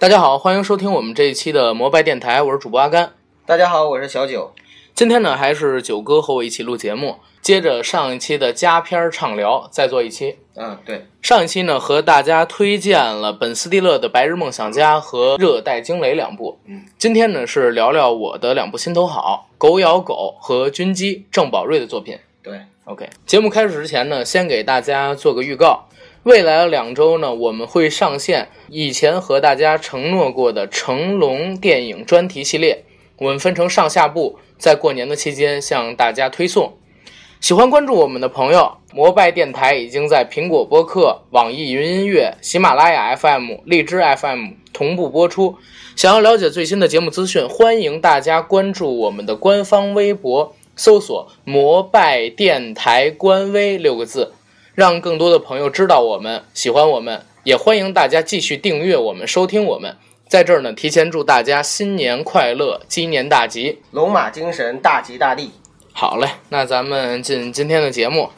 大家好，欢迎收听我们这一期的摩拜电台，我是主播阿甘。大家好，我是小九。今天呢，还是九哥和我一起录节目，接着上一期的加片畅聊，再做一期。嗯，对，上一期呢，和大家推荐了本斯蒂勒的《白日梦想家》和《热带惊雷》两部。嗯，今天呢，是聊聊我的两部心头好，《狗咬狗》和《军机》郑宝瑞的作品。对，OK。节目开始之前呢，先给大家做个预告，未来的两周呢，我们会上线以前和大家承诺过的成龙电影专题系列，我们分成上下部，在过年的期间向大家推送。喜欢关注我们的朋友，摩拜电台已经在苹果播客、网易云音乐、喜马拉雅 FM、荔枝 FM 同步播出。想要了解最新的节目资讯，欢迎大家关注我们的官方微博，搜索“摩拜电台官微”六个字，让更多的朋友知道我们喜欢我们。也欢迎大家继续订阅我们，收听我们。在这儿呢，提前祝大家新年快乐，鸡年大吉！龙马精神，大吉大利。好嘞，那咱们进今天的节目。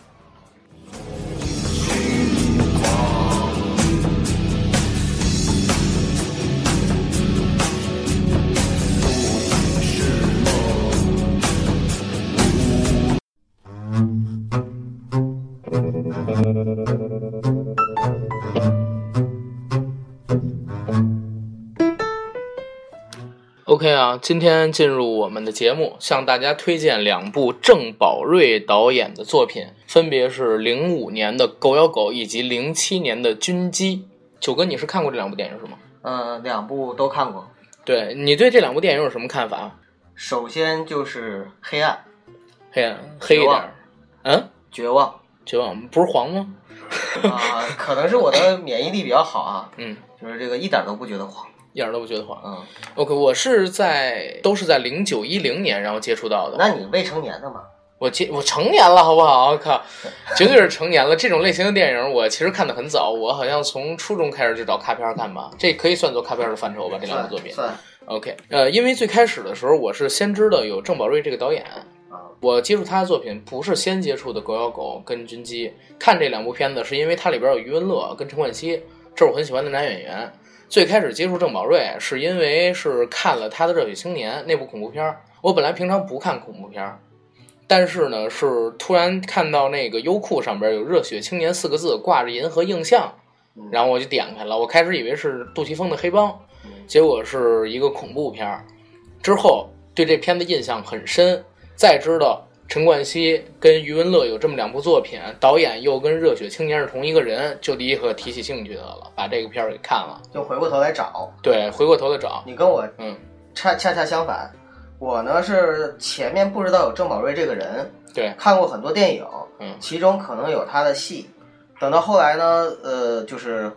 OK 啊，今天进入我们的节目，向大家推荐两部郑宝瑞导演的作品，分别是零五年的《狗咬狗》以及零七年的《军机》。九哥，你是看过这两部电影是吗？嗯，两部都看过。对你对这两部电影有什么看法？首先就是黑暗，黑暗黑一点，嗯，绝望，绝望不是黄吗？啊，可能是我的免疫力比较好啊，嗯，就是这个一点都不觉得黄。一点都不觉得慌。嗯，OK，我是在都是在零九一零年然后接触到的。那你未成年的吗？我接我成年了，好不好？我靠，绝对是成年了。这种类型的电影我其实看的很早，我好像从初中开始就找卡片看吧，这可以算作卡片的范畴吧？这两部作品。算 OK，呃，因为最开始的时候我是先知道有郑宝瑞这个导演，啊，我接触他的作品不是先接触的《狗咬狗》跟《军机》，看这两部片子是因为它里边有余文乐跟陈冠希，这是我很喜欢的男演员。最开始接触郑宝瑞是因为是看了他的《热血青年》那部恐怖片儿，我本来平常不看恐怖片儿，但是呢是突然看到那个优酷上边有“热血青年”四个字挂着银河映像，然后我就点开了，我开始以为是杜琪峰的黑帮，结果是一个恐怖片儿，之后对这片子印象很深，再知道陈冠希跟余文乐有这么两部作品，导演又跟《热血青年》是同一个人，就立刻提起兴趣的了，把这个片儿给看了。就回过头来找对，回过头来找，你跟我嗯，恰恰恰相反，我呢是前面不知道有郑宝瑞这个人，对，看过很多电影，嗯其中可能有他的戏。等到后来呢，呃，就是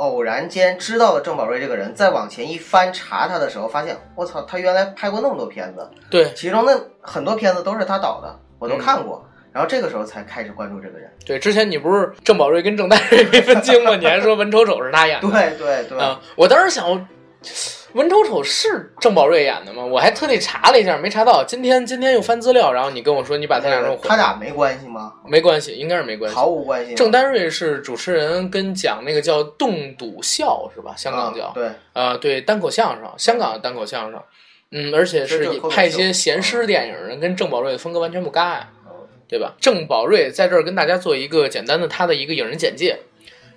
偶然间知道了郑宝瑞这个人，再往前一翻查他的时候，发现我操，他原来拍过那么多片子，对其中那很多片子都是他导的，我都嗯看过。然后这个时候才开始关注这个人。对，之前你不是郑宝瑞跟郑大瑞没分清吗？你还说文丑丑是他演的，对对对，啊、我当时想，文丑丑是郑宝瑞演的吗？我还特地查了一下，没查到。今天今天又翻资料，然后你跟我说你把他俩弄混，他俩没关系吗？没关系，应该是没关系。毫无关系。郑丹瑞是主持人，跟讲那个叫冻笃笑是吧？香港叫啊对，啊、对，单口相声，香港的单口相声，嗯，而且是拍一些闲诗电影人，跟郑宝瑞的风格完全不搭呀，嗯对吧？郑宝瑞在这儿跟大家做一个简单的他的一个影人简介，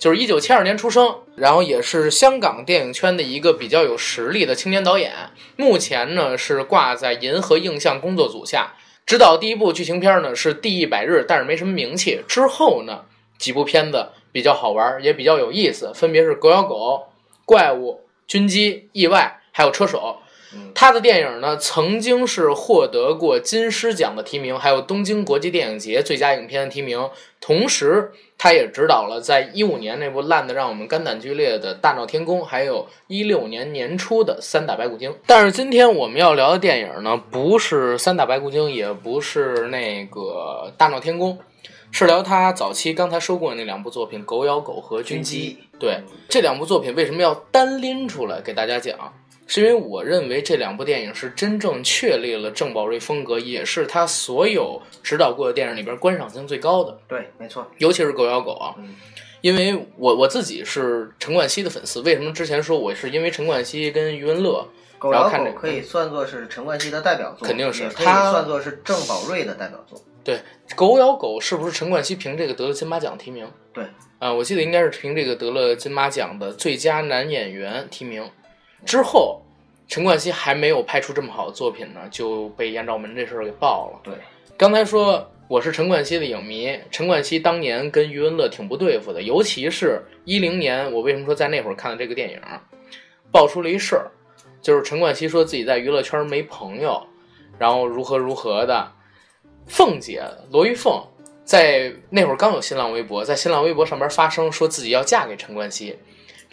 就是一九七二年出生，然后也是香港电影圈的一个比较有实力的青年导演，目前呢是挂在银河映像工作组下，执导第一部剧情片呢是《地狱百日》，但是没什么名气。之后呢几部片子比较好玩，也比较有意思，分别是《狗咬狗》《怪物》《军机》《意外》还有《车手》。他的电影呢，曾经是获得过金狮奖的提名，还有东京国际电影节最佳影片的提名。同时，他也执导了在一五年那部烂的让我们肝胆俱裂的《大闹天宫》，还有一六年年初的《三打白骨精》。但是今天我们要聊的电影呢，不是《三打白骨精》，也不是那个《大闹天宫》，是聊他早期刚才说过的那两部作品《狗咬狗》和《军机》。对这两部作品为什么要单拎出来给大家讲？是因为我认为这两部电影是真正确立了郑宝瑞风格，也是他所有指导过的电影里边观赏性最高的，对，没错，尤其是《狗咬狗》啊。嗯因为我我自己是陈冠希的粉丝，为什么之前说我是因为陈冠希跟余文乐？狗咬狗然后看这可以算作是陈冠希的代表作，肯定是他算作是郑宝瑞的代表作。对，狗咬狗是不是陈冠希凭这个得了金马奖提名？对，啊、我记得应该是凭这个得了金马奖的最佳男演员提名。之后，陈冠希还没有拍出这么好的作品呢，就被艳照门这事儿给爆了。对，刚才说我是陈冠希的影迷，陈冠希当年跟余文乐挺不对付的，尤其是一零年，我为什么说在那会儿看的这个电影，爆出了一事儿，就是陈冠希说自己在娱乐圈没朋友，然后如何如何的。凤姐罗玉凤在那会儿刚有新浪微博，在新浪微博上边发声，说自己要嫁给陈冠希。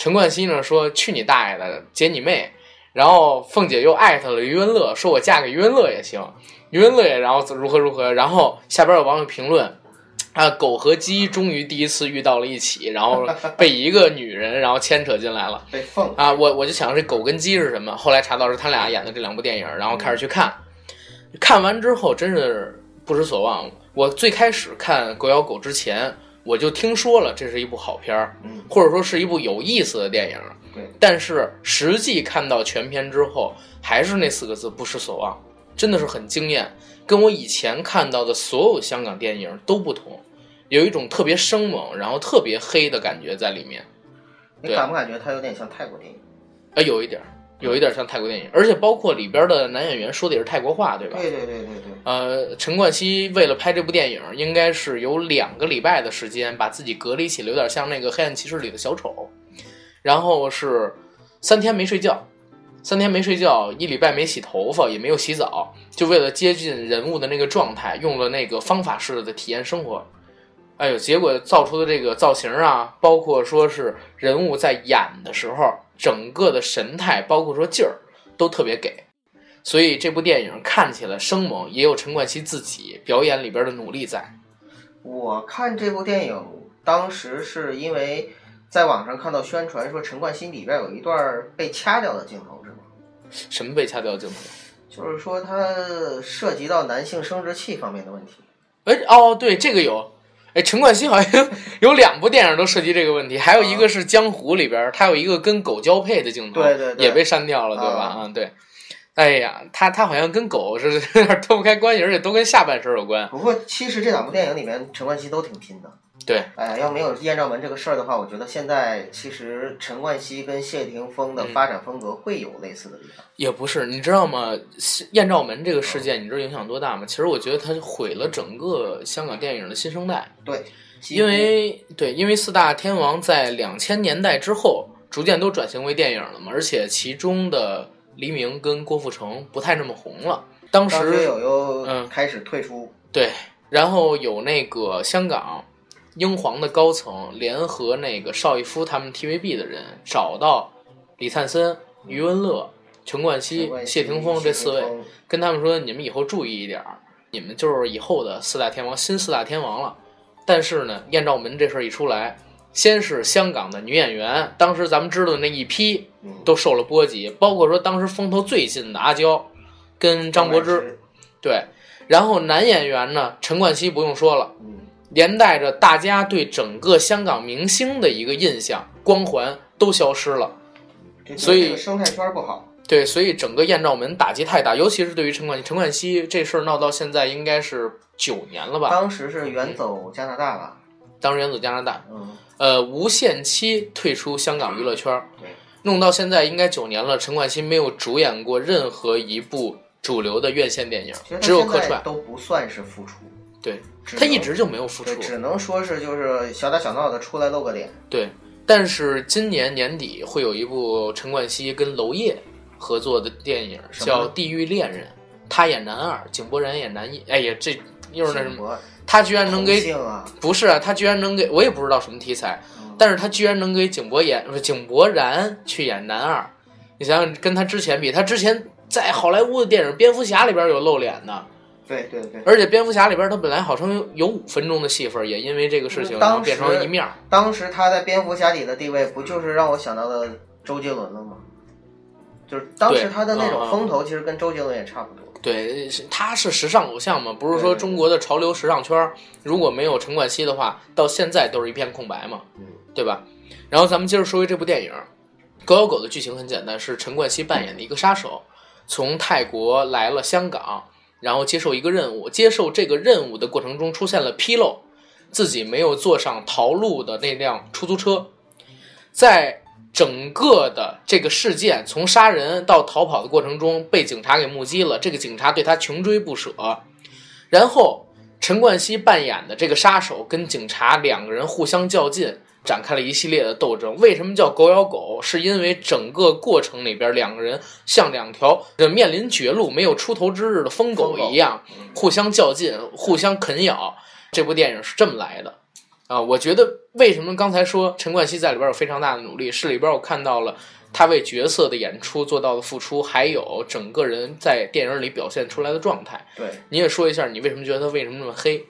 陈冠希呢说去你大爷的，结你妹！然后凤姐又艾特了余文乐，说我嫁给余文乐也行。余文乐也然后如何如何，然后下边有网友评论。啊，狗和鸡终于第一次遇到了一起，然后被一个女人然后牵扯进来了。被凤啊，我我就想这狗跟鸡是什么？后来查到是他俩演的这两部电影，然后开始去看，看完之后真是不知所望。我最开始看《狗咬狗》之前，我就听说了这是一部好片儿，嗯或者说是一部有意思的电影。对，但是实际看到全片之后，还是那四个字：不失所望。真的是很惊艳，跟我以前看到的所有香港电影都不同，有一种特别生猛，然后特别黑的感觉在里面。你感不感觉它有点像泰国电影？啊，有一点儿，有一点像泰国电影，而且包括里边的男演员说的也是泰国话，对吧？对对对对对，呃，陈冠希为了拍这部电影，应该是有两个礼拜的时间把自己隔离起来，有点像那个《黑暗骑士》里的小丑。然后是三天没睡觉，三天没睡觉，一礼拜没洗头发，也没有洗澡，就为了接近人物的那个状态，用了那个方法式的体验生活。哎呦，结果造出的这个造型啊，包括说是人物在演的时候，整个的神态，包括说劲儿，都特别给。所以这部电影看起来生猛，也有陈冠希自己表演里边的努力在。我看这部电影当时是因为在网上看到宣传说陈冠希里边有一段被掐掉的镜头，是吗？什么被掐掉的镜头？就是说它涉及到男性生殖器方面的问题。哎，哦，对，这个有。哎，陈冠希好像 有两部电影都涉及这个问题，还有一个是《江湖》里边，他有一个跟狗交配的镜头，对对对也被删掉了，对吧？啊嗯，对。哎呀，他他好像跟狗是 有点脱不开关系，而且都跟下半身有关。不过其实这两部电影里面陈冠希都挺拼的。对，哎，要没有艳照门这个事儿的话，我觉得现在其实陈冠希跟谢霆锋的发展风格会有类似的地方。也不是，你知道吗？艳照门这个事件，你知道影响多大吗？其实我觉得它毁了整个香港电影的新生代。对，因为对，因为四大天王在两千年代之后逐渐都转型为电影了嘛，而且其中的黎明跟郭富城不太那么红了。当当时时有又嗯开始退出，对，然后有那个香港英皇的高层联合那个邵逸夫他们 TVB 的人，找到李灿森、余文乐、陈冠希、谢霆锋这四位跟他们说：“你们以后注意一点儿，你们就是以后的四大天王，新四大天王了。”但是呢，艳照门这事儿一出来，先是香港的女演员，当时咱们知道的那一批嗯。都受了波及，包括说当时风头最劲的阿娇跟张柏芝，，对，然后男演员呢，陈冠希不用说了，嗯，连带着大家对整个香港明星的一个印象光环都消失了。所以生态圈不好。对，所以整个艳照门打击太大，尤其是对于陈冠希。陈冠希这事儿闹到现在应该是九年了吧？当时是远走加拿大吧？当时远走加拿大，嗯，呃，无限期退出香港娱乐圈儿对，弄到现在应该九年了。陈冠希没有主演过任何一部主流的院线电影只有客串。都不算是复出，对他一直就没有复出，。只能说是就是小打小闹的出来露个脸。对，但是今年年底会有一部陈冠希跟娄烨合作的电影，叫《地狱恋人》，他演男二，井柏然演男一。哎呀，这又是那什么？他居然能给啊，不是啊，他居然能给我也不知道什么题材，嗯但是他居然能给井柏演不是井柏然去演男二，你想想跟他之前比，他之前在好莱坞的电影《蝙蝠侠》里边有露脸的，对对对。而且蝙蝠侠里边他本来好像有有五分钟的戏份，也因为这个事情然后当变成了一面。当时他在蝙蝠侠里的地位，不就是让我想到了周杰伦了吗？就是当时他的那种风头，其实跟周杰伦也差不多。对，他是时尚偶像嘛，不是说中国的潮流时尚圈如果没有陈冠希的话，到现在都是一片空白嘛，嗯对吧？然后咱们接着说回这部电影，《狗咬狗》的剧情很简单，是陈冠希扮演的一个杀手，从泰国来了香港，然后接受一个任务，接受这个任务的过程中出现了纰漏，自己没有坐上逃路的那辆出租车，在整个的这个事件从杀人到逃跑的过程中，被警察给目击了。这个警察对他穷追不舍，然后陈冠希扮演的这个杀手跟警察两个人互相较劲，展开了一系列的斗争。为什么叫狗咬狗？是因为整个过程里边，两个人像两条呃面临绝路、没有出头之日的疯狗一样，互相较劲、互相啃咬。这部电影是这么来的。啊，我觉得为什么刚才说陈冠希在里边有非常大的努力，是里边我看到了他为角色的演出做到的付出，还有整个人在电影里表现出来的状态。对，你也说一下，你为什么觉得他为什么那么黑？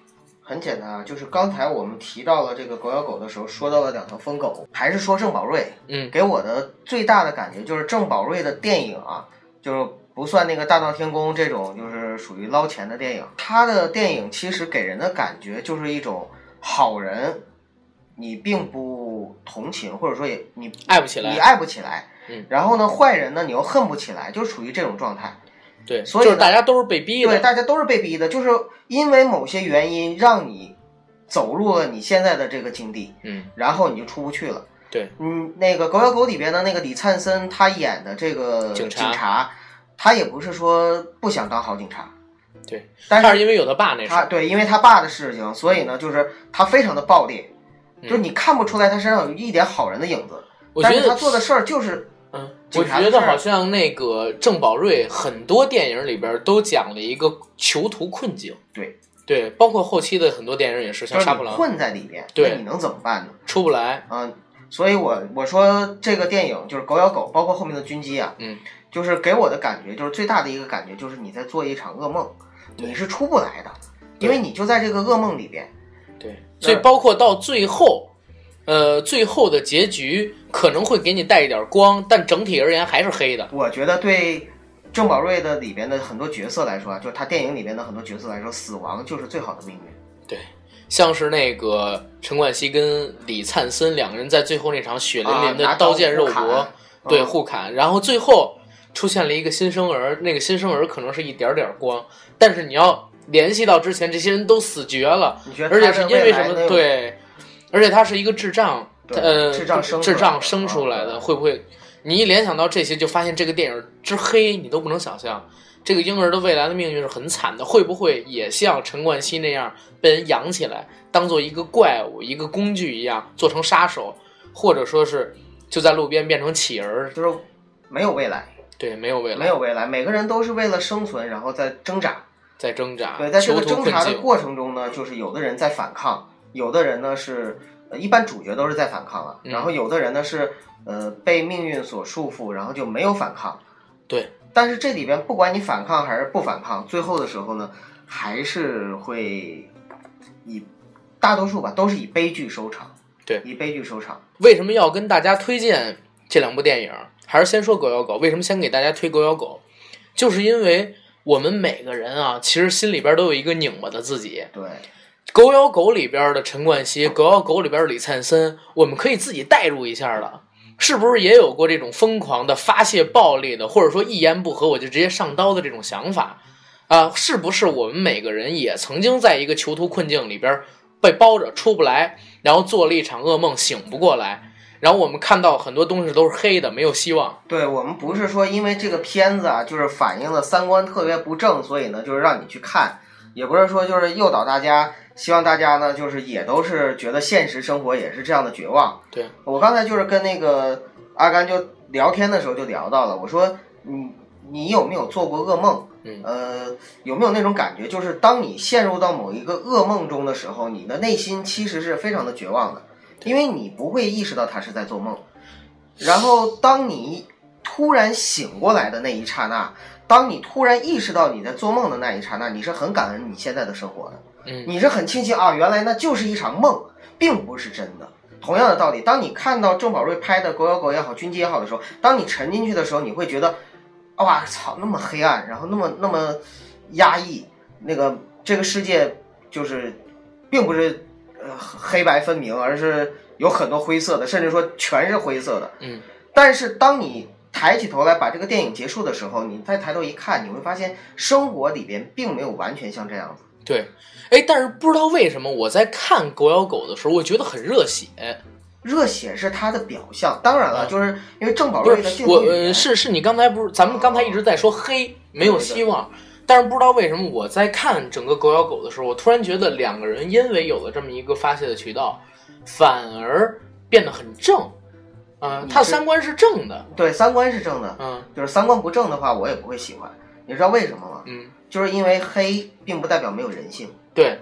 很简单啊，就是刚才我们提到了这个狗咬狗的时候，说到了两条疯狗，还是说郑宝瑞，嗯给我的最大的感觉就是郑宝瑞的电影啊，就是不算那个大闹天宫这种，就是属于捞钱的电影，他的电影其实给人的感觉就是一种好人，你并不同情，或者说也你爱不起来你爱不起来，嗯，然后呢，坏人呢你又恨不起来，就处于这种状态。对，所以就是大家都是被逼的对，大家都是被逼的，就是因为某些原因让你走入了你现在的这个境地，嗯，然后你就出不去了。对，嗯，那个《狗咬狗》里边的那个李灿森，他演的这个警警察他也不是说不想当好警察，对，但是因为有他爸那。他对，因为他爸的事情，所以呢，就是他非常的暴烈，嗯就是你看不出来他身上有一点好人的影子，我觉得，但是他做的事儿就是嗯，我觉得好像那个郑宝瑞很多电影里边都讲了一个囚徒困境。对对，包括后期的很多电影也是，就是像杀破狼你困在里面，对那你能怎么办呢？出不来。嗯，所以我我说这个电影就是《狗咬狗》，包括后面的军机啊，嗯，就是给我的感觉，就是最大的一个感觉就是你在做一场噩梦，你是出不来的，因为你就在这个噩梦里边。对，所以包括到最后，呃，最后的结局可能会给你带一点光，但整体而言还是黑的。我觉得对郑宝瑞的里边的很多角色来说啊，就是他电影里边的很多角色来说，死亡就是最好的命运。对，像是那个陈冠希跟李灿森两个人在最后那场血淋淋的刀剑肉搏，对嗯互砍，然后最后出现了一个新生儿，那个新生儿可能是一点点光，但是你要联系到之前这些人都死绝了，而且是因为什么？对，而且他是一个智障，呃，智障生出智障生出来的，会不会？你一联想到这些，就发现这个电影之黑，你都不能想象。这个婴儿的未来的命运是很惨的，会不会也像陈冠希那样被人养起来，当做一个怪物、一个工具一样，做成杀手，或者说是就在路边变成乞儿？就是没有未来，对，没有未来，没有未来，每个人都是为了生存，然后在挣扎。在挣扎，对，在这个挣扎的。过程中呢，就是有的人在反抗，有的人呢是，呃一般主角都是在反抗了，嗯然后有的人呢是，呃，被命运所束缚，然后就没有反抗。对，但是这里边不管你反抗还是不反抗，最后的时候呢，还是会以大多数吧，都是以悲剧收场。对以悲剧收场。为什么要跟大家推荐这两部电影？还是先说《狗咬狗》。为什么先给大家推《狗咬狗》？就是因为我们每个人啊，其实心里边都有一个拧巴的自己。对，《狗咬狗》里边的陈冠希，《狗咬狗》里边的李灿森，我们可以自己代入一下了。是不是也有过这种疯狂的发泄暴力的，或者说一言不合我就直接上刀的这种想法啊？是不是我们每个人也曾经在一个囚徒困境里边被包着出不来，然后做了一场噩梦醒不过来，然后我们看到很多东西都是黑的，没有希望。对我们不是说因为这个片子啊，就是反映了三观特别不正，所以呢，就是让你去看，也不是说就是诱导大家，希望大家呢，就是也都是觉得现实生活也是这样的绝望。对我刚才就是跟那个阿甘就聊天的时候就聊到了，我说你你有没有做过噩梦？嗯呃，有没有那种感觉，就是当你陷入到某一个噩梦中的时候，你的内心其实是非常的绝望的，因为你不会意识到他是在做梦。然后当你突然醒过来的那一刹那，当你突然意识到你在做梦的那一刹那，你是很感恩你现在的生活的，嗯你是很庆幸啊，原来那就是一场梦，并不是真的。同样的道理，当你看到郑宝瑞拍的《狗咬狗》也好，《军机》也好的时候，当你沉进去的时候，你会觉得哇操，那么黑暗，然后那么那么压抑，那个这个世界就是并不是呃黑白分明，而是有很多灰色的，甚至说全是灰色的。嗯，但是当你抬起头来把这个电影结束的时候，你再抬头一看，你会发现生活里边并没有完全像这样子。对，哎，但是不知道为什么我在看《狗咬狗》的时候，我觉得很热血。热血是它的表象，当然了，嗯就是因为郑宝不瑞的镜是我，是是你刚才不是，咱们刚才一直在说黑没有希望，但是不知道为什么我在看整个《狗咬狗》的时候，我突然觉得两个人因为有了这么一个发泄的渠道，反而变得很正。嗯、他三观是正的。对三观是正的，嗯就是三观不正的话，我也不会喜欢。你知道为什么吗？嗯，就是因为黑并不代表没有人性。对，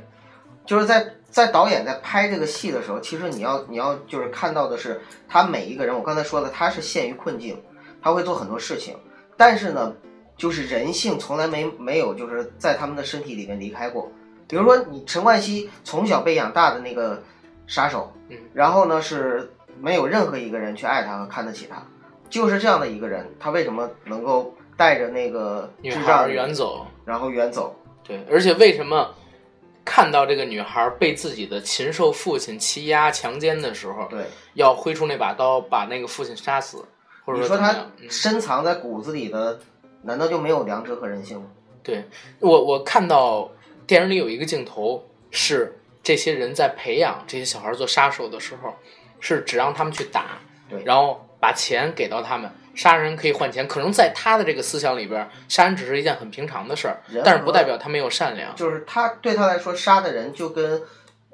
就是在在导演在拍这个戏的时候，其实你要你要就是看到的是他每一个人，我刚才说了，他是陷于困境，他会做很多事情，但是呢，就是人性从来没没有就是在他们的身体里面离开过。比如说你陈冠希从小被养大的那个杀手，嗯，然后呢是没有任何一个人去爱他和看得起他，就是这样的一个人，他为什么能够带着那个女孩远走。然后远走？对，而且为什么看到这个女孩被自己的禽兽父亲欺压强奸的时候，对，要挥出那把刀把那个父亲杀死，或者你说他深藏在骨子里的，难道就没有良知和人性吗？对我，我看到电影里有一个镜头是这些人在培养这些小孩做杀手的时候，是只让他们去打，对然后把钱给到他们，杀人可以换钱。可能在他的这个思想里边，杀人只是一件很平常的事儿，但是不代表他没有善良。就是他对他来说，杀的人就跟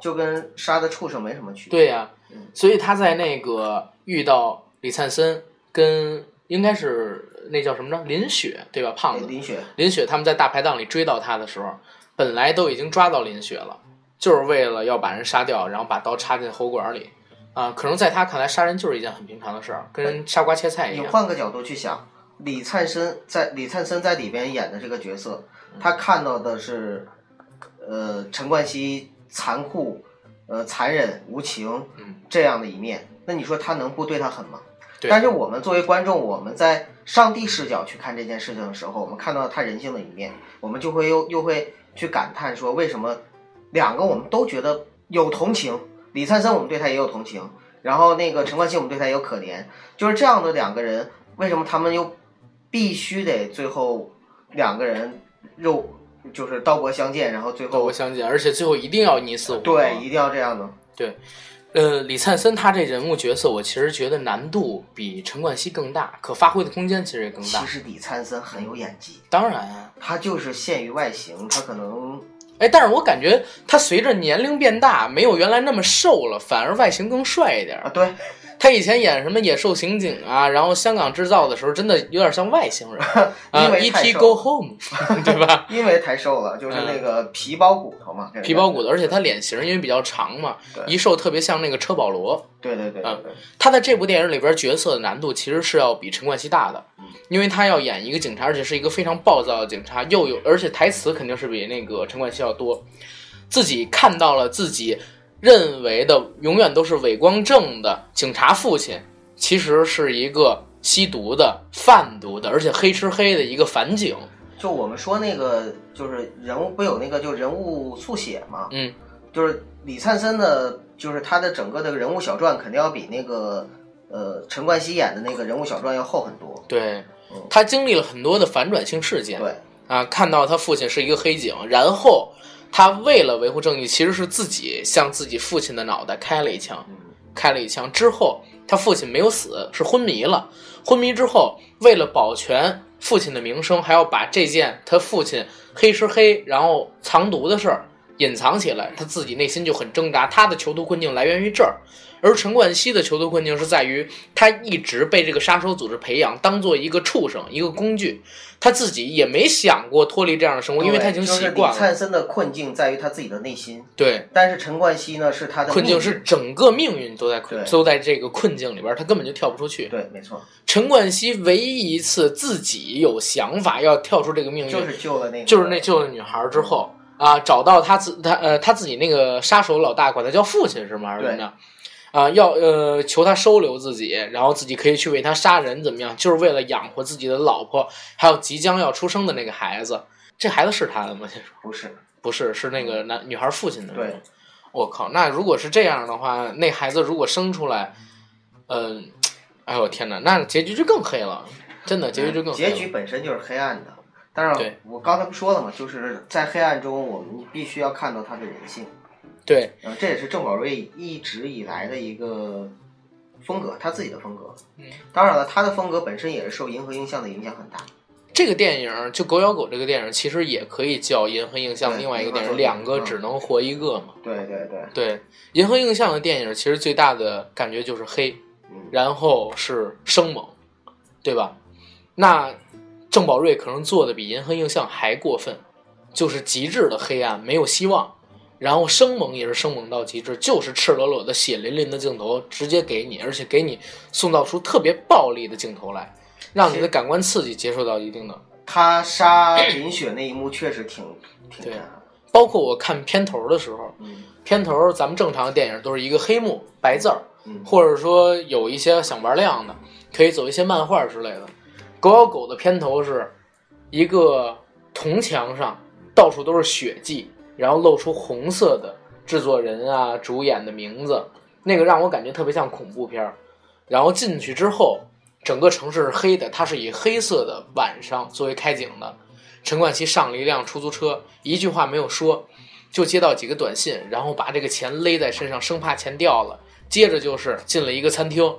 就跟杀的畜生没什么区别。对呀、嗯所以他在那个遇到李灿森跟应该是那叫什么着林雪对吧？胖子林雪，林雪他们在大排档里追到他的时候，本来都已经抓到林雪了，就是为了要把人杀掉，然后把刀插进喉管里。啊、可能在他看来，杀人就是一件很平常的事儿，跟杀瓜切菜一样。你换个角度去想，李灿森在李灿森在里边演的这个角色，他看到的是，呃，陈冠希残酷、呃残忍、无情嗯这样的一面。那你说他能不对他狠吗？对但是我们作为观众，我们在上帝视角去看这件事情的时候，我们看到他人性的一面，我们就会又又会去感叹说，为什么两个我们都觉得有同情，李灿森我们对他也有同情，然后那个陈冠希我们对他也有可怜，就是这样的两个人，为什么他们又必须得最后两个人肉就是刀国相见，然后最后刀国相见，而且最后一定要你死我活。对一定要这样的。呃，李灿森他这人物角色，我其实觉得难度比陈冠希更大，可发挥的空间其实也更大其。实李灿森很有演技，当然啊，他就是限于外形，他可能哎，但是我感觉他随着年龄变大，没有原来那么瘦了，反而外形更帅一点啊。对他以前演什么野兽刑警啊，然后香港制造的时候，真的有点像外星人啊 因为太，E.T. 瘦 Go Home，对吧？因为太瘦了，就是那个皮包骨头嘛，这个皮包骨头，而且他脸型因为比较长嘛，一瘦特别像那个车保罗。对对对对对，他在这部电影里边角色的难度其实是要比陈冠希大的，因为他要演一个警察，而且是一个非常暴躁的警察，又有而且台词肯定是比那个陈冠希要多。自己看到了自己认为的永远都是伪光正的警察父亲，其实是一个吸毒的、贩毒的，而且黑吃黑的一个反警。就我们说那个就是人物不有那个就人物速写嘛，嗯，就是李灿森的，就是他的整个的人物小传肯定要比那个呃陈冠希演的那个人物小传要厚很多。对他经历了很多的反转性事件。对，啊，看到他父亲是一个黑警，然后他为了维护正义，其实是自己向自己父亲的脑袋开了一枪，开了一枪之后，他父亲没有死，是昏迷了。昏迷之后，为了保全父亲的名声，还要把这件他父亲黑吃黑，然后藏毒的事儿隐藏起来，他自己内心就很挣扎。他的囚徒困境来源于这儿。而陈冠希的囚徒困境是在于，他一直被这个杀手组织培养，当做一个畜生、一个工具，他自己也没想过脱离这样的生活，因为他已经习惯了。森的困境在于他自己的内心，对，但是陈冠希呢是他的困境是整个命运都在困都在这个困境里边，他根本就跳不出去。对，没错，陈冠希唯一一次自己有想法要跳出这个命运，就是救了那个，就是那救了女孩之后啊，找到他自他呃他自己那个杀手老大，管他叫父亲是吗？还是怎么着？啊、要呃求他收留自己，然后自己可以去为他杀人，怎么样？就是为了养活自己的老婆，还有即将要出生的那个孩子。这孩子是他的吗？先说不是，不是，是那个男女孩父亲的。对，我靠，那如果是这样的话，那孩子如果生出来，嗯、哎呦天哪，那结局就更黑了，真的结局就更。结局本身就是黑暗的。当然对，我刚才不说了嘛？就是在黑暗中，我们必须要看到他的人性。对，呃，这也是郑宝瑞一直以来的一个风格，他自己的风格。嗯，当然了，他的风格本身也是受银河映像的影响很大。这个电影就《狗咬狗》这个电影，其实也可以叫《银河映像》另外一个电影，两个嗯只能活一个嘛。对对对，对，《银河映像》的电影其实最大的感觉就是黑，嗯，然后是生猛，对吧？那郑宝瑞可能做的比《银河映像》还过分，就是极致的黑暗，没有希望。然后生猛也是生猛到极致，就是赤裸裸的血淋淋的镜头直接给你，而且给你塑造出特别暴力的镜头来，让你的感官刺激接受到一定的。他杀林雪那一幕确实挺挺对。包括我看片头的时候，嗯片头咱们正常的电影都是一个黑幕白字儿，嗯或者说有一些想玩亮的，可以走一些漫画之类的。狗咬狗的片头是一个铜墙上到处都是血迹，然后露出红色的制作人啊、主演的名字，那个让我感觉特别像恐怖片。然后进去之后，整个城市是黑的，它是以黑色的晚上作为开景的。陈冠希上了一辆出租车，一句话没有说，就接到几个短信，然后把这个钱勒在身上，生怕钱掉了。接着就是进了一个餐厅，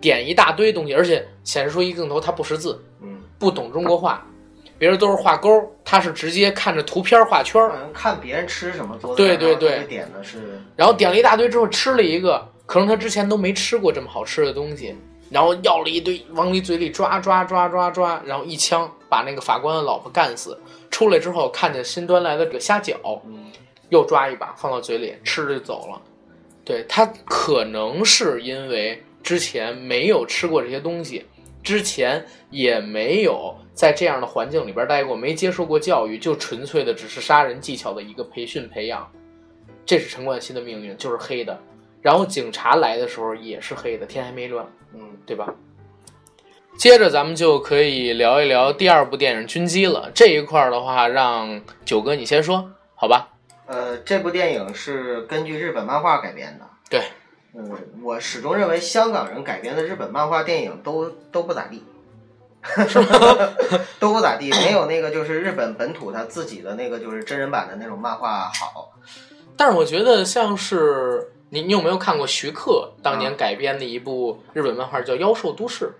点一大堆东西，而且显示出一个镜头他不识字，嗯，不懂中国话，别人都是画勾，他是直接看着图片画圈儿看别人吃什么做的，对对对然后点的是然后点了一大堆之后吃了一个，可能他之前都没吃过这么好吃的东西，然后要了一堆，往你嘴里抓抓抓抓抓，然后一枪把那个法官的老婆干死。出来之后看见新端来的这个虾饺，嗯又抓一把放到嘴里，吃着就走了。对他可能是因为之前没有吃过这些东西，之前也没有在这样的环境里边待过，没接受过教育，就纯粹的只是杀人技巧的一个培训培养。这是陈冠希的命运，就是黑的。然后警察来的时候也是黑的，天还没亮，嗯对吧？接着咱们就可以聊一聊第二部电影《军机》了。这一块儿的话，让九哥你先说，好吧？呃，这部电影是根据日本漫画改编的。对，嗯，我始终认为香港人改编的日本漫画电影都都不咋地 都不咋地，没有那个就是日本本土他自己的那个就是真人版的那种漫画好。但是我觉得像是你，你有没有看过徐克当年改编的一部日本漫画叫《妖兽都市》，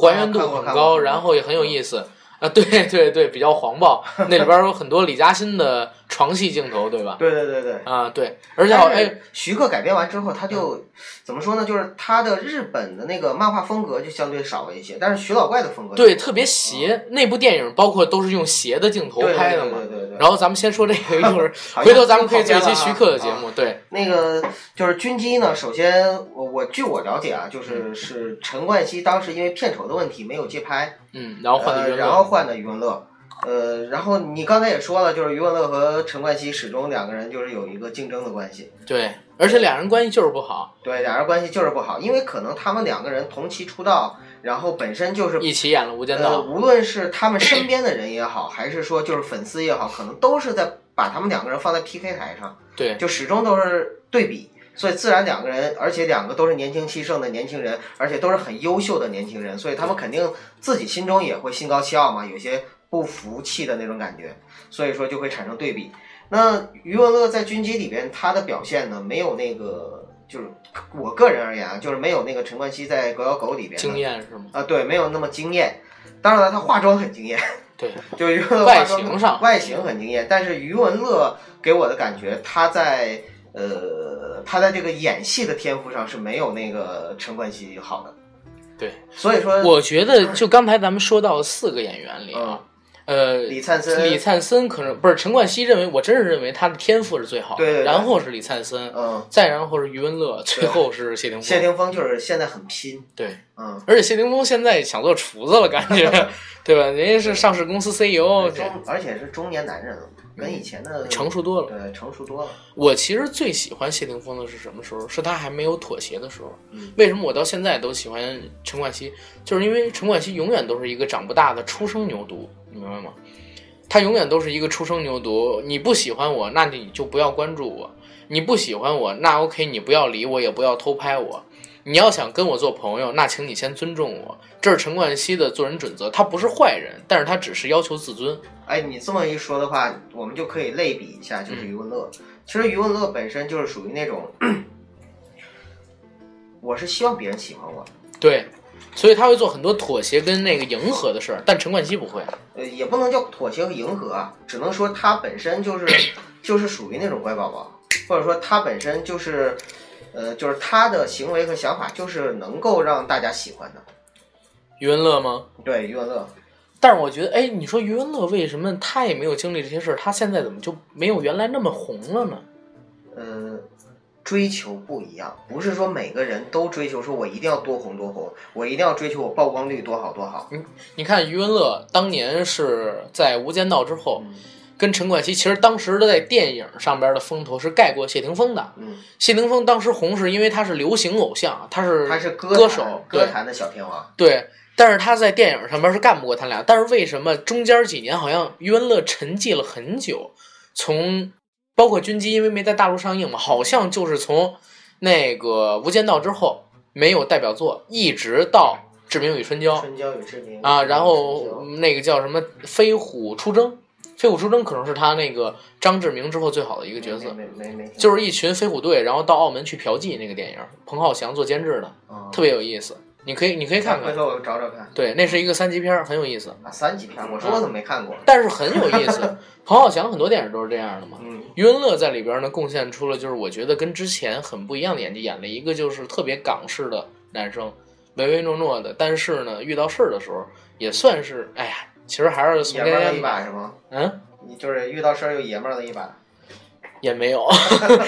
还原度很高，然后也很有意思啊。对对对，比较黄暴，那里边有很多李嘉欣的床戏镜头，对吧？对对对对。啊，对，而且好哎，徐克改编完之后，他就怎么说呢？就是他的日本的那个漫画风格就相对少了一些，但是徐老怪的风格对，特别邪。那部电影包括都是用邪的镜头拍的嘛。对对对对对然后咱们先说这个，一会儿 回头咱们可以做一期又跑偏了啊徐克的节目。对，那个就是军机呢，首先我我据我了解啊，就是是陈冠希当时因为片酬的问题没有接拍，嗯，然后换的呃，然后换的余文乐。呃，然后你刚才也说了，就是余文乐和陈冠希始终两个人就是有一个竞争的关系，对，而且俩人关系就是不好，对，俩人关系就是不好，因为可能他们两个人同期出道，然后本身就是一起演了《无间呃，道》。无论是他们身边的人也好，还是说就是粉丝也好，可能都是在把他们两个人放在 PK 台上，对，就始终都是对比，所以自然两个人，而且两个都是年轻气盛的年轻人，而且都是很优秀的年轻人，所以他们肯定自己心中也会心高气傲嘛，有些不服气的那种感觉，所以说就会产生对比。那余文乐在军机里边他的表现呢，没有那个，就是我个人而言啊，就是没有那个陈冠希在《狗咬狗》里边呢惊艳是吗？啊，对，没有那么惊艳。当然了，他化妆很惊艳，对，就余文乐外形上外形很惊艳，但是余文乐给我的感觉，他在呃，他在这个演戏的天赋上是没有那个陈冠希好的。对，所以说，我觉得就刚才咱们说到四个演员里啊，呃，李灿森李灿森可能不是陈冠希认为，我真是认为他的天赋是最好的，对对对然后是李灿森，嗯，再然后是余文乐，最后是谢霆锋。谢霆锋就是现在很拼，对，嗯，而且谢霆锋现在想做厨子了，感觉，对吧？人家是上市公司 CEO，中而且是中年男人了，跟以前的成熟多了。对，成熟多了。我其实最喜欢谢霆锋的是什么时候？是他还没有妥协的时候。嗯为什么我到现在都喜欢陈冠希？就是因为陈冠希永远都是一个长不大的初生牛犊，你明白吗？他永远都是一个初生牛犊。你不喜欢我，那你就不要关注我；你不喜欢我，那 OK，你不要理我，也不要偷拍我。你要想跟我做朋友，那请你先尊重我。这是陈冠希的做人准则。他不是坏人，但是他只是要求自尊。哎，你这么一说的话，我们就可以类比一下，就是余文乐。其实余文乐本身就是属于那种，我是希望别人喜欢我，对，所以他会做很多妥协跟那个迎合的事儿，但陈冠希不会。呃，也不能叫妥协和迎合啊，只能说他本身就是就是属于那种乖宝宝，或者说他本身就是，呃，就是他的行为和想法就是能够让大家喜欢的。余文乐吗？对，余文乐，但是我觉得，哎，你说余文乐为什么他也没有经历这些事儿，他现在怎么就没有原来那么红了呢？呃，追求不一样，不是说每个人都追求说我一定要多红多红，我一定要追求我曝光率多好多好。你看余文乐当年是在《无间道》之后，嗯跟陈冠希，其实当时的在电影上边的风头是盖过谢霆锋的。嗯，谢霆锋当时红是因为他是流行偶像，他是他是歌手，歌坛的小天王。对。但是他在电影上边是干不过他俩，但是为什么中间几年好像余文乐沉寂了很久？从包括军机，因为没在大陆上映嘛，好像就是从那个《无间道》之后没有代表作，一直到《志明与春娇》春娇与志明啊，然后那个叫什么《飞虎出征》，《飞虎出征》可能是他那个张志明之后最好的一个角色，没没没没，就是一群飞虎队，然后到澳门去嫖妓那个电影，彭浩翔做监制的，嗯特别有意思，你可以你可以看看，回头我找找看对，那是一个三级片儿，很有意思，啊，三级片儿，我说我怎么没看过？但是很有意思。彭浩翔很多电影都是这样的嘛。嗯，余文乐在里边呢，贡献出了就是我觉得跟之前很不一样的演技，演了一个就是特别港式的男生，唯唯诺诺的，但是呢，遇到事儿的时候也算是，哎呀，其实还是从爷们儿了一把是吗？嗯，你就是遇到事儿又爷们儿了一把。也没有，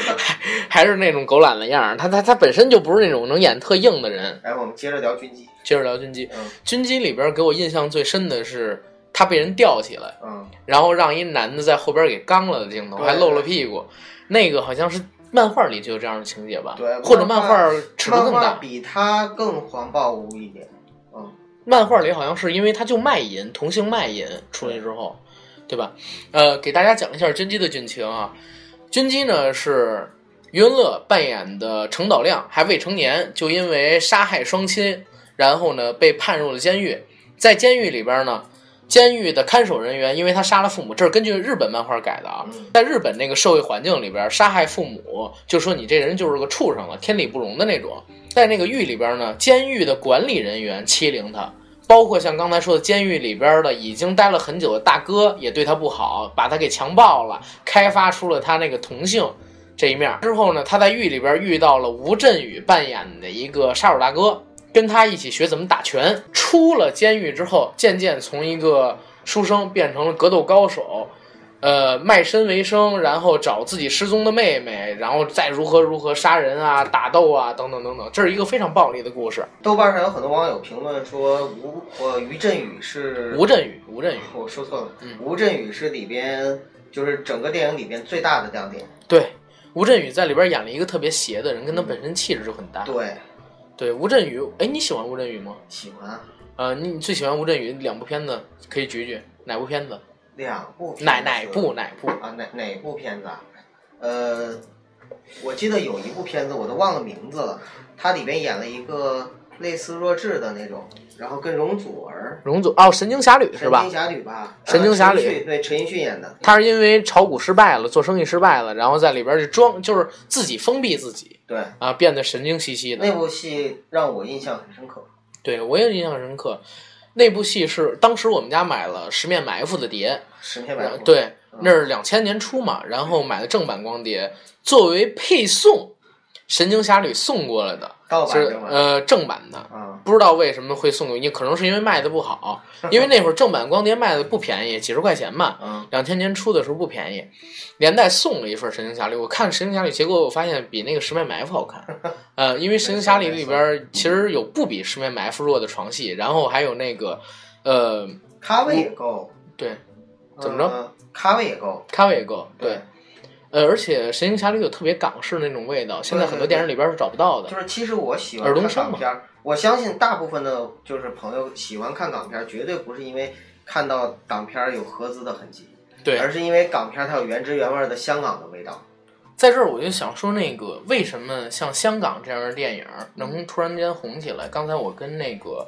还是那种狗懒的样儿。他他他本身就不是那种能演特硬的人。来，我们接着聊军机。接着聊军机，嗯军机里边给我印象最深的是他被人吊起来，嗯，然后让一男的在后边给刚了的镜头，还露了屁股，那个好像是漫画里就有这样的情节吧？对或者漫漫画尺度更大。比他更狂暴无一点。嗯，漫画里好像是因为他就卖淫，同性卖淫出来之后，对吧？呃，给大家讲一下军机的剧情啊。军机呢是余文乐扮演的程导亮，还未成年，就因为杀害双亲，然后呢被判入了监狱。在监狱里边呢，监狱的看守人员因为他杀了父母，这是根据日本漫画改的啊。嗯在日本那个社会环境里边，杀害父母就说你这人就是个畜生了，天理不容的那种。在那个狱里边呢，监狱的管理人员欺凌他，包括像刚才说的，监狱里边的已经待了很久的大哥也对他不好，把他给强暴了，开发出了他那个同性这一面。之后呢，他在狱里边遇到了吴镇宇扮演的一个杀手大哥，跟他一起学怎么打拳。出了监狱之后，渐渐从一个书生变成了格斗高手。呃，卖身为生，然后找自己失踪的妹妹，然后再如何如何杀人啊、打斗啊，等等等等，这是一个非常暴力的故事。豆瓣上有很多网友评论说吴呃于振宇是吴镇宇，吴镇宇，我说错了，嗯吴镇宇是里边就是整个电影里边最大的亮点。对，吴镇宇在里边演了一个特别邪的人，跟他本身气质就很搭。对，对，吴镇宇，哎，你喜欢吴镇宇吗？喜欢啊呃，你你最喜欢吴镇宇两部片子，可以举举哪部片子？两部片哪哪部哪部？啊？哪哪部片子啊？呃，我记得有一部片子，我都忘了名字了。它里边演了一个类似弱智的那种，然后跟容祖儿，容祖哦，神经侠侣是吧神经？侠侣吧？神经侠侣对，陈奕迅演的。他是因为炒股失败了，做生意失败了，然后在里边就装，就是自己封闭自己对，啊，变得神经兮兮的。那部戏让我印象很深刻。对我也印象深刻。那部戏是当时我们家买了《十面埋伏》的碟，十片百对，嗯那是两千年初嘛，然后买的正版光碟，作为配送，神经侠侣》送过来的，是呃正版的。啊，不知道为什么会送给你，可能是因为卖的不好，因为那会儿正版光碟卖的不便宜，几十块钱嘛。嗯，两千年初的时候不便宜，连带送了一份《神经侠侣》。我看《神经侠侣》，结果我发现比那个《十面埋伏》好看。呃，因为《神经侠侣》里边其实有不比《十面埋伏》弱的床戏，然后还有那个呃，咖位也够，对，怎么着嗯？咖位也够，咖位也够，对。呃，而且《神行侠侣》有特别港式那种味道，现在很多电影里边是找不到的就。是其实我喜欢看港片儿，我相信大部分的就是朋友喜欢看港片儿，绝对不是因为看到港片儿有合资的痕迹，对，而是因为港片儿它有原汁原味儿的香港的味道。在这儿我就想说，那个为什么像香港这样的电影能突然间红起来？刚才我跟那个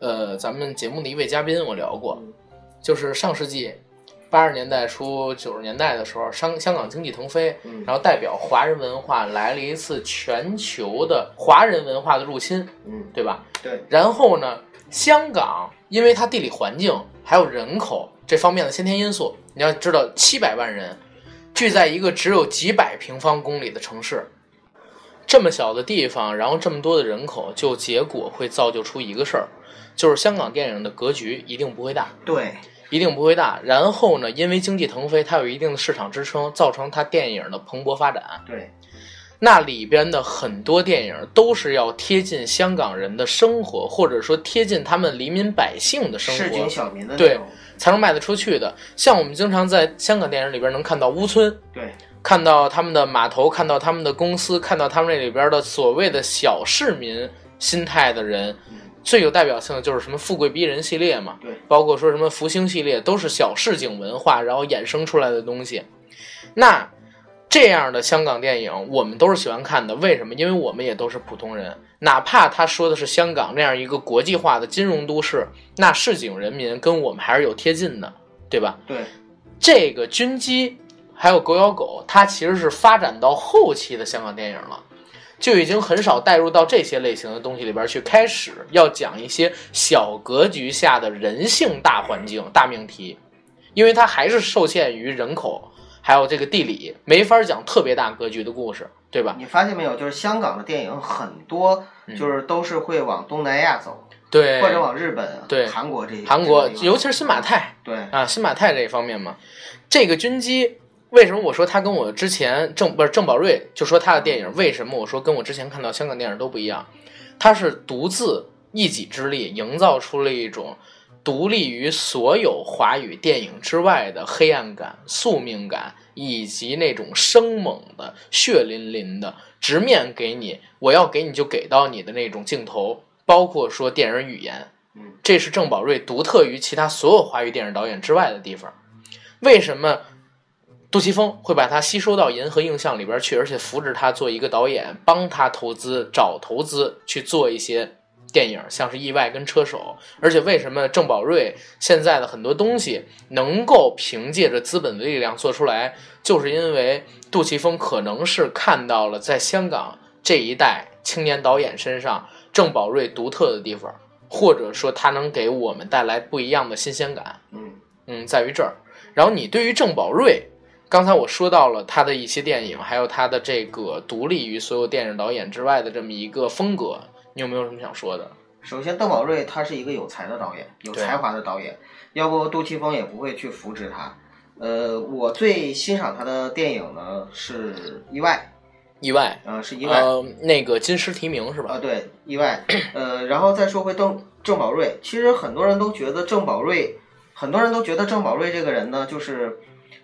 呃咱们节目的一位嘉宾我聊过，就是上世纪八十年代初九十年代的时候，香香港经济腾飞，嗯然后代表华人文化来了一次全球的华人文化的入侵，嗯，对吧？对，然后呢，香港因为它地理环境还有人口这方面的先天因素，你要知道，七百万人聚在一个只有几百平方公里的城市，这么小的地方，然后这么多的人口，就结果会造就出一个事儿，就是香港电影的格局一定不会大。对，一定不会大，然后呢，因为经济腾飞，它有一定的市场支撑，造成它电影的蓬勃发展。对，那里边的很多电影都是要贴近香港人的生活，或者说贴近他们黎民百姓的生市井活，小民的那对，才能卖得出去的。像我们经常在香港电影里边能看到乌村，对，看到他们的码头，看到他们的公司，看到他们那里边的所谓的小市民心态的人。最有代表性的就是什么富贵逼人系列嘛，对，包括说什么福星系列，都是小市井文化然后衍生出来的东西。那这样的香港电影，我们都是喜欢看的。为什么？因为我们也都是普通人，哪怕他说的是香港这样一个国际化的金融都市，那市井人民跟我们还是有贴近的，对吧？对，这个军机还有狗咬狗，它其实是发展到后期的香港电影了，就已经很少带入到这些类型的东西里边去，开始要讲一些小格局下的人性大环境、大命题，因为它还是受限于人口还有这个地理，没法讲特别大格局的故事，对吧？你发现没有？就是香港的电影很多，就是都是会往东南亚走，嗯对，或者往日本、啊对韩国这韩国，尤其是新马泰，对，啊，新马泰这一方面嘛，这个军机为什么我说他跟我之前郑不是郑宝瑞就说他的电影为什么我说跟我之前看到香港电影都不一样，他是独自一己之力营造出了一种独立于所有华语电影之外的黑暗感、宿命感，以及那种生猛的、血淋淋的直面给你，我要给你就给到你的那种镜头，包括说电影语言，嗯，这是郑宝瑞独特于其他所有华语电影导演之外的地方。为什么杜琪峰会把他吸收到银河映像里边去，而且扶持他做一个导演，帮他投资、找投资去做一些电影，像是《意外》跟《车手》。而且为什么郑宝瑞现在的很多东西能够凭借着资本的力量做出来，就是因为杜琪峰可能是看到了在香港这一代青年导演身上郑宝瑞独特的地方，或者说他能给我们带来不一样的新鲜感。嗯，嗯，在于这儿。然后你对于郑宝瑞，刚才我说到了他的一些电影，还有他的这个独立于所有电影导演之外的这么一个风格，你有没有什么想说的？首先，邓宝瑞他是一个有才的导演，有才华的导演，要不杜琪峰也不会去扶持他。呃，我最欣赏他的电影呢是《意外意外，》，呃，是《意外》呃，那个金狮提名是吧？啊，对，《意外》。呃，然后再说回邓郑宝瑞，其实很多人都觉得郑宝瑞，很多人都觉得郑宝瑞这个人呢，就是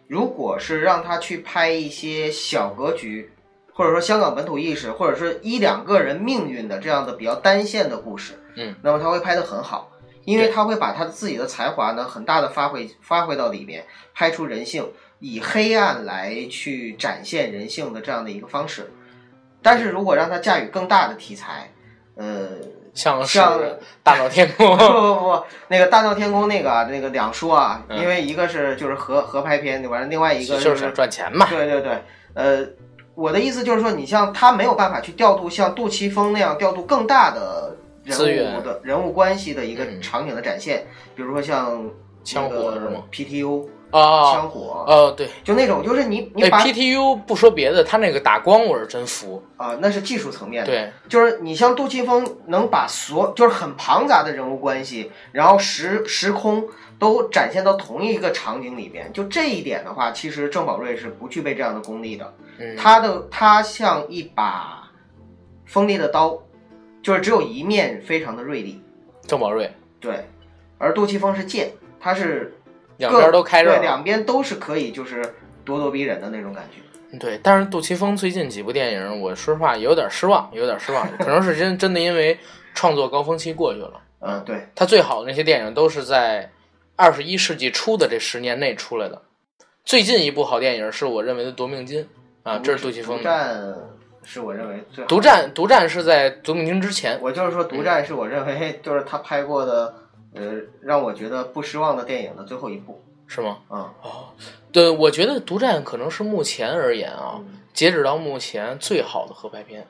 如果是让他去拍一些小格局，或者说香港本土意识，或者是一两个人命运的这样的比较单线的故事，嗯，那么他会拍得很好，因为他会把他自己的才华呢很大的发挥发挥到里面，拍出人性，以黑暗来去展现人性的这样的一个方式。但是如果让他驾驭更大的题材，呃，像是像大闹天宫，不不不，那个大闹天宫那个啊那个两说啊，嗯。因为一个是就是合合拍片，完了？另外一个就是想赚钱嘛。对对对，呃，我的意思就是说，你像他没有办法去调度像杜琪峰那样调度更大的人物的人物关系的一个嗯。场景的展现，比如说像枪火是吗？PTU 啊枪火，哦对，就那种就是你你哎把 PTU 不说别的，他那个打光我是真服。啊、那是技术层面的，对，就是你像杜琪峰能把所就是很庞杂的人物关系，然后时时空都展现到同一个场景里边，就这一点的话，其实郑宝瑞是不具备这样的功力的。嗯，他的他像一把锋利的刀，就是只有一面非常的锐利，郑宝瑞。对，而杜琪峰是剑，他是两边都开对，两边都是可以就是咄咄逼人的那种感觉。对，但是杜琪峰最近几部电影，我说实话有点失望，有点失望，可能是真真的因为创作高峰期过去了。嗯，对，他最好的那些电影都是在二十一世纪初的这十年内出来的。最近一部好电影是我认为的《夺命金》啊，这是杜琪峰独占。是我认为最好独占独占是在《夺命金》之前，我就是说，独占是我认为就是他拍过的，呃，让我觉得不失望的电影的最后一部。是吗？嗯，哦，对，我觉得独占可能是目前而言啊，嗯截止到目前最好的合拍片，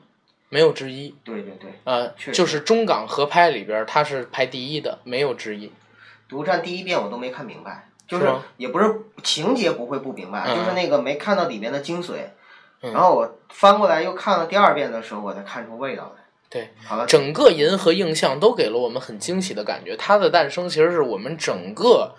没有之一。对对对，呃，就是中港合拍里边，它是排第一的，没有之一。独占第一遍我都没看明白，就是也不是情节不会不明白，嗯就是那个没看到里面的精髓。嗯然后我翻过来又看了第二遍的时候，我才看出味道来。对，好了，整个银河映像都给了我们很惊喜的感觉。它的诞生其实是我们整个，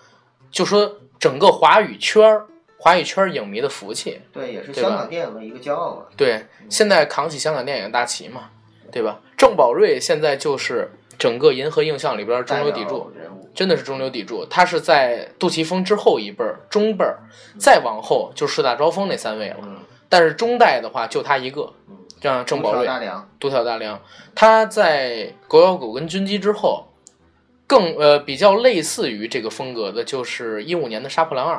就说整个华语圈儿、华语圈儿影迷的福气。对，也是香港电影的一个骄傲嘛。对，现在扛起香港电影大旗嘛，对吧？郑宝瑞现在就是整个银河映像里边儿中流砥柱，人物，真的是中流砥柱。他是在杜琪峰之后一辈儿，中辈儿，再往后就势大招风那三位了。嗯但是中代的话，就他一个嗯，这样郑宝瑞、独挑大梁，独挑大梁。他在狗咬狗跟军机之后，更呃比较类似于这个风格的，就是一五年的《杀破狼二》。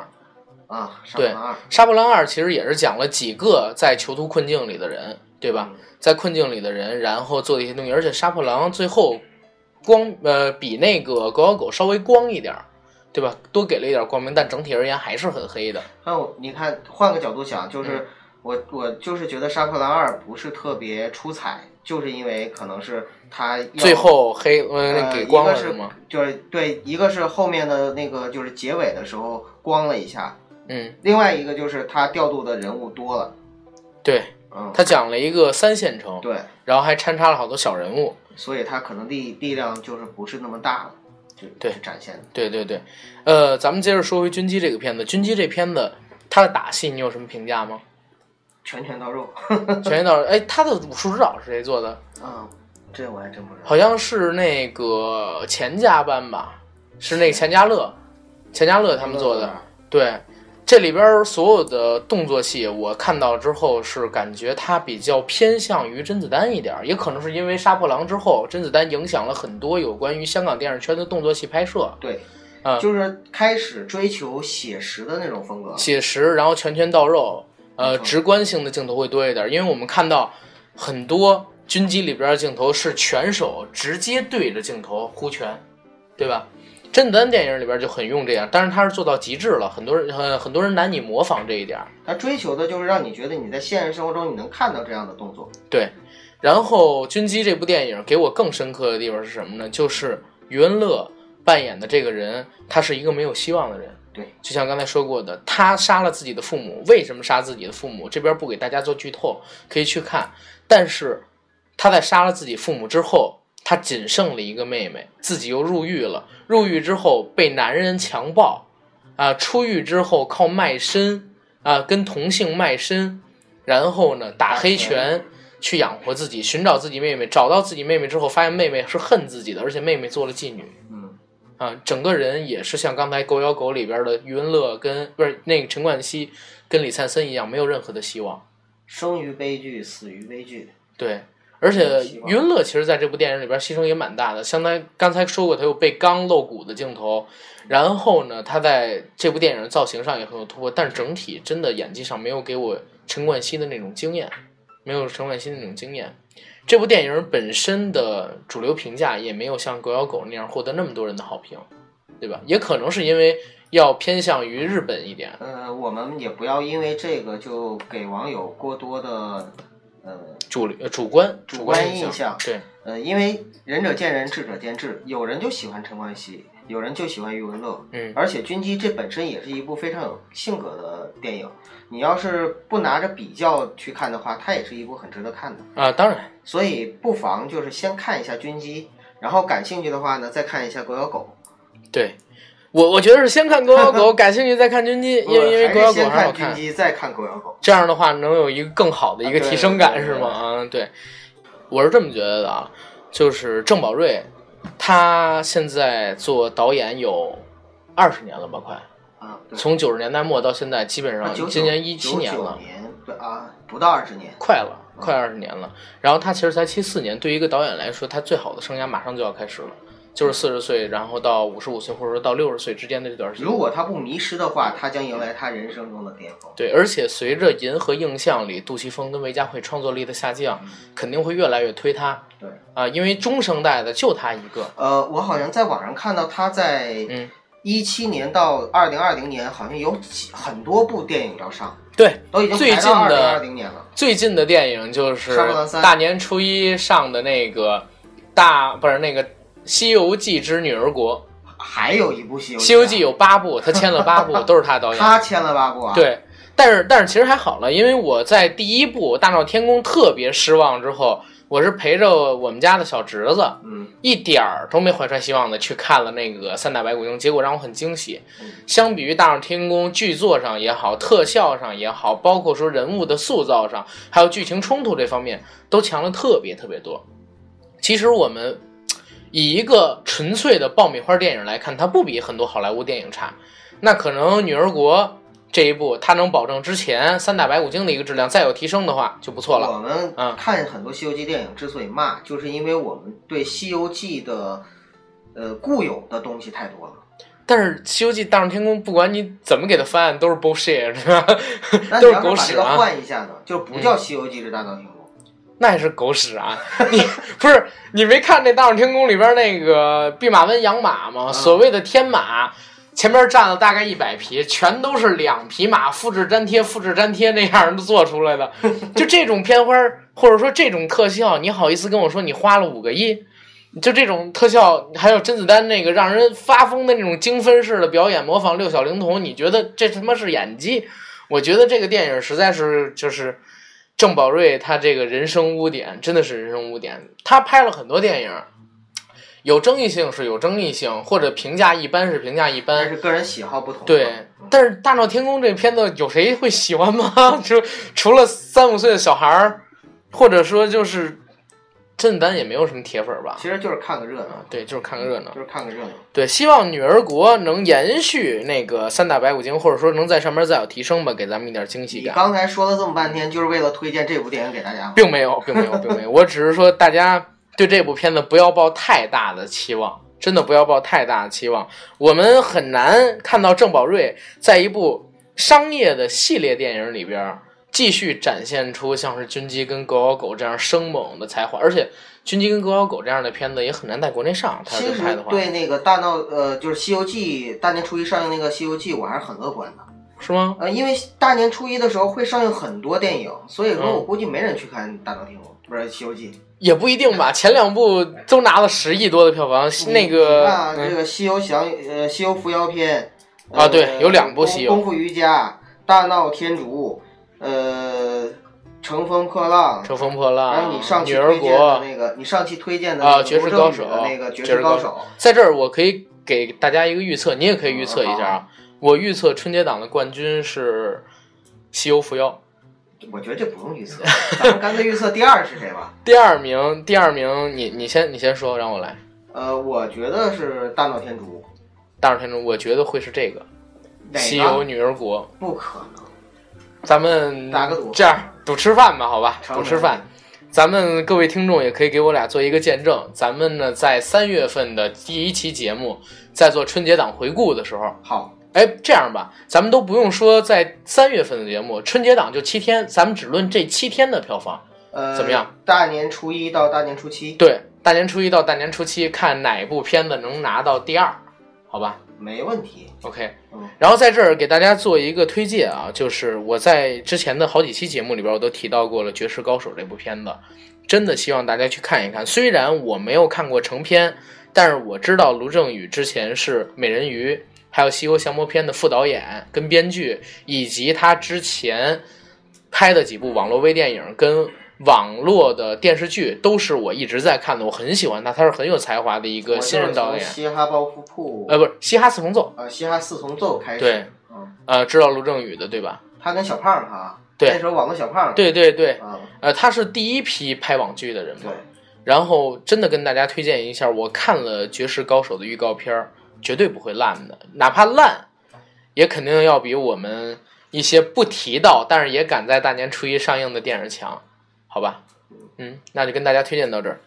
啊，杀对杀破狼二》其实也是讲了几个在囚徒困境里的人，对吧？嗯在困境里的人，然后做的一些东西，而且杀破狼最后光呃比那个狗咬狗稍微光一点儿，对吧？多给了一点光明，但整体而言还是很黑的。那我你看，换个角度想，嗯就是我我就是觉得《杀破狼二》不是特别出彩，就是因为可能是他最后黑呃呃给光了是吗？就是对，一个是后面的那个就是结尾的时候光了一下，嗯，另外一个就是他调度的人物多了，对嗯，他讲了一个三线城，对，然后还掺插了好多小人物。所以他可能力力量就是不是那么大了，就对展现的。对对对，呃，咱们接着说回军机这个片子。军机这片子，它的打戏你有什么评价吗？拳拳到肉，拳拳到肉，哎，他的武术指导是谁做的？嗯，这我还真不知道。好像是那个钱家班吧，是那个钱家乐，钱家乐他们做的。对，这里边所有的动作戏，我看到之后是感觉他比较偏向于甄子丹一点儿，也可能是因为《杀破狼》之后，甄子丹影响了很多有关于香港电影圈的动作戏拍摄，对，嗯就是开始追求写实的那种风格。写实，然后拳拳到肉，呃，直观性的镜头会多一点，因为我们看到很多军机里边的镜头是拳手直接对着镜头呼拳，对吧？甄子丹电影里边就很用这样，但是他是做到极致了，很多人很 很多人难以模仿这一点。他追求的就是让你觉得你在现实生活中你能看到这样的动作。对，然后《军机》这部电影给我更深刻的地方是什么呢？就是余文乐扮演的这个人，他是一个没有希望的人。对，就像刚才说过的，他杀了自己的父母，为什么杀自己的父母？这边不给大家做剧透，可以去看。但是他在杀了自己父母之后，他仅剩了一个妹妹，自己又入狱了。入狱之后被男人强暴，啊，出狱之后靠卖身，啊，跟同性卖身，然后呢打黑拳去养活自己，寻找自己妹妹。找到自己妹妹之后，发现妹妹是恨自己的，而且妹妹做了妓女。嗯，啊，整个人也是像刚才《狗咬狗》里边的余文乐跟不是那个陈冠希跟李灿森一样，没有任何的希望。生于悲剧，死于悲剧。对，而且余文乐其实在这部电影里边牺牲也蛮大的，相当于刚才说过，他有被钢露骨的镜头，然后呢，他在这部电影的造型上也很有突破，但是整体真的演技上没有给我陈冠希的那种经验，没有陈冠希的那种惊艳。这部电影本身的主流评价也没有像《狗咬狗》那样获得那么多人的好评，对吧？也可能是因为要偏向于日本一点，呃，我们也不要因为这个就给网友过多的呃主流呃主观主观观印象对，呃，因为仁者见仁，智者见智，有人就喜欢陈冠希，有人就喜欢余文乐。嗯而且《军机》这本身也是一部非常有性格的电影，你要是不拿着比较去看的话，它也是一部很值得看的。啊，当然，所以不妨就是先看一下《军机》，然后感兴趣的话呢，再看一下《狗咬狗对我我觉得是先看狗咬狗，感兴趣再看军机，》。因为因为狗咬狗看，看《军机》，再看《狗咬狗这样的话能有一个更好的一个提升感，啊对是吗？啊，对，我是这么觉得的啊，就是郑宝瑞，他现在做导演有二十年了吧，快，》啊，从九十年代末到现在，基本上今年一七年了，啊，不到二十年。快了，快二十年了。然后他其实才七四年，对于一个导演来说，他最好的生涯马上就要开始了，就是四十岁，然后到五十五岁或者说到六十岁之间的这段时间。如果他不迷失的话，他将迎来他人生中的巅峰。对，而且随着《银河映像》里杜琪峰跟韦家慧创作力的下降，肯定会越来越推他。对啊、因为中生代的就他一个。呃，我好像在网上看到他在嗯一七年到二零二零年，好像有几很多部电影要上，对，都已经最近的二零年了。最近的电影就是大年初一上的那个大不是那个《西游记之女儿国》，还有一部《西游《记》，西游记》有八部，他签了八部，都是他导演。他签了八部啊。，对，但是但是其实还好了，因为我在第一部《大闹天宫》特别失望之后，我是陪着我们家的小侄子，嗯，一点儿都没怀揣希望的去看了那个《三打白骨精》，结果让我很惊喜嗯。相比于《大闹天宫》，剧作上也好，特效上也好，包括说人物的塑造上，还有剧情冲突这方面，都强了特别特别多。其实我们以一个纯粹的爆米花电影来看，它不比很多好莱坞电影差。那可能《女儿国》这一部，它能保证之前《三打白骨精》的一个质量再有提升的话，就不错了。我们嗯看很多《西游记》电影之所以骂，就是因为我们对《西游记》的呃固有的东西太多了。但是《西游记》《大闹天宫》，不管你怎么给它翻，都是 bullshit，是吧？那 都是你要是把这个狗屎啊！换一下呢，就不叫《西游记之大闹天宫》。那也是狗屎啊！你不是你没看那《大闹天宫》里边那个弼马温养马吗？啊所谓的天马，前面站了大概一百匹，全都是两匹马复制粘贴、复制粘贴那样的做出来的。就这种片花儿，或者说这种特效，你好意思跟我说你花了五个亿？就这种特效，还有甄子丹那个让人发疯的那种精分式的表演，模仿六小龄童，你觉得这他妈是演技？我觉得这个电影实在是就是郑宝瑞他这个人生污点真的是人生污点。他拍了很多电影，有争议性是有争议性，或者评价一般是评价一般。但是个人喜好不同。对，但是《大闹天宫》这片子有谁会喜欢吗？就除了三五岁的小孩儿，或者说就是甄子丹也没有什么铁粉儿吧？其实就是看个热闹，对，就是看个热闹。就是看个热闹。对，希望女儿国能延续那个三打白骨精，或者说能在上面再有提升吧，给咱们一点惊喜感。你刚才说了这么半天，就是为了推荐这部电影给大家吗？并没有，并没有，并没有。我只是说，大家对这部片子不要抱太大的期望，真的不要抱太大的期望。我们很难看到郑宝瑞在一部商业的系列电影里边继续展现出像是《军机》跟《狗咬狗》这样生猛的才华，而且《军机》跟《狗咬狗》这样的片子也很难在国内上。其实是拍的话，对那个大闹呃，就是《西游记》大年初一上映那个《西游记》，我还是很乐观的。是吗？呃，因为大年初一的时候会上映很多电影，所以说嗯我估计没人去看《大闹天宫》，不是《西游记》。也不一定吧，前两部都拿了十亿多的票房，那个啊，嗯这个《西游降》呃，《西游伏妖篇》啊对呃有两部西游功夫瑜伽》、大闹天竺，呃，乘风破浪，乘风破浪，还有你上期女儿推荐的国那个，你上期推荐的啊那个绝世高手那个绝绝世高手世高手，在这儿我可以给大家一个预测，你也可以预测一下啊。我预测春节档的冠军是《西游伏妖》，我觉得这不用预测，咱们干脆预测第二是谁吧。第二名，第二名，你你先你先说，让我来。呃，我觉得是大闹天竺，大闹天竺，我觉得会是这个《西游？女儿国》。不可能，咱们打个赌这样赌吃饭吧，好吧，成赌吃饭。咱们各位听众也可以给我俩做一个见证。咱们呢，在三月份的第一期节目，在做春节档回顾的时候，好，哎，这样吧，咱们都不用说在三月份的节目，春节档就七天，咱们只论这七天的票房。呃，怎么样？大年初一到大年初七，对，大年初一到大年初七，看哪部片子能拿到第二，好吧没问题。？OK 嗯。然后在这儿给大家做一个推荐啊，就是我在之前的好几期节目里边，我都提到过了《绝世高手》这部片子，真的希望大家去看一看。虽然我没有看过成片，但是我知道卢正雨之前是《美人鱼》还有《西游降魔篇》的副导演跟编剧，以及他之前拍的几部网络微电影跟网络的电视剧，都是我一直在看的。我很喜欢他，他是很有才华的一个新人导演。嘻哈包袱铺，呃，不是嘻哈四重奏，呃，嘻哈四重奏开始。对，嗯，呃，知道卢正雨的对吧？他跟小胖哈，对那时候网络小胖，对对对，啊，呃，他是第一批拍网剧的人嘛对。，然后真的跟大家推荐一下，我看了《绝世高手》的预告片儿，绝对不会烂的，哪怕烂，也肯定要比我们一些不提到，但是也赶在大年初一上映的电影强，好吧？嗯，那就跟大家推荐到这儿。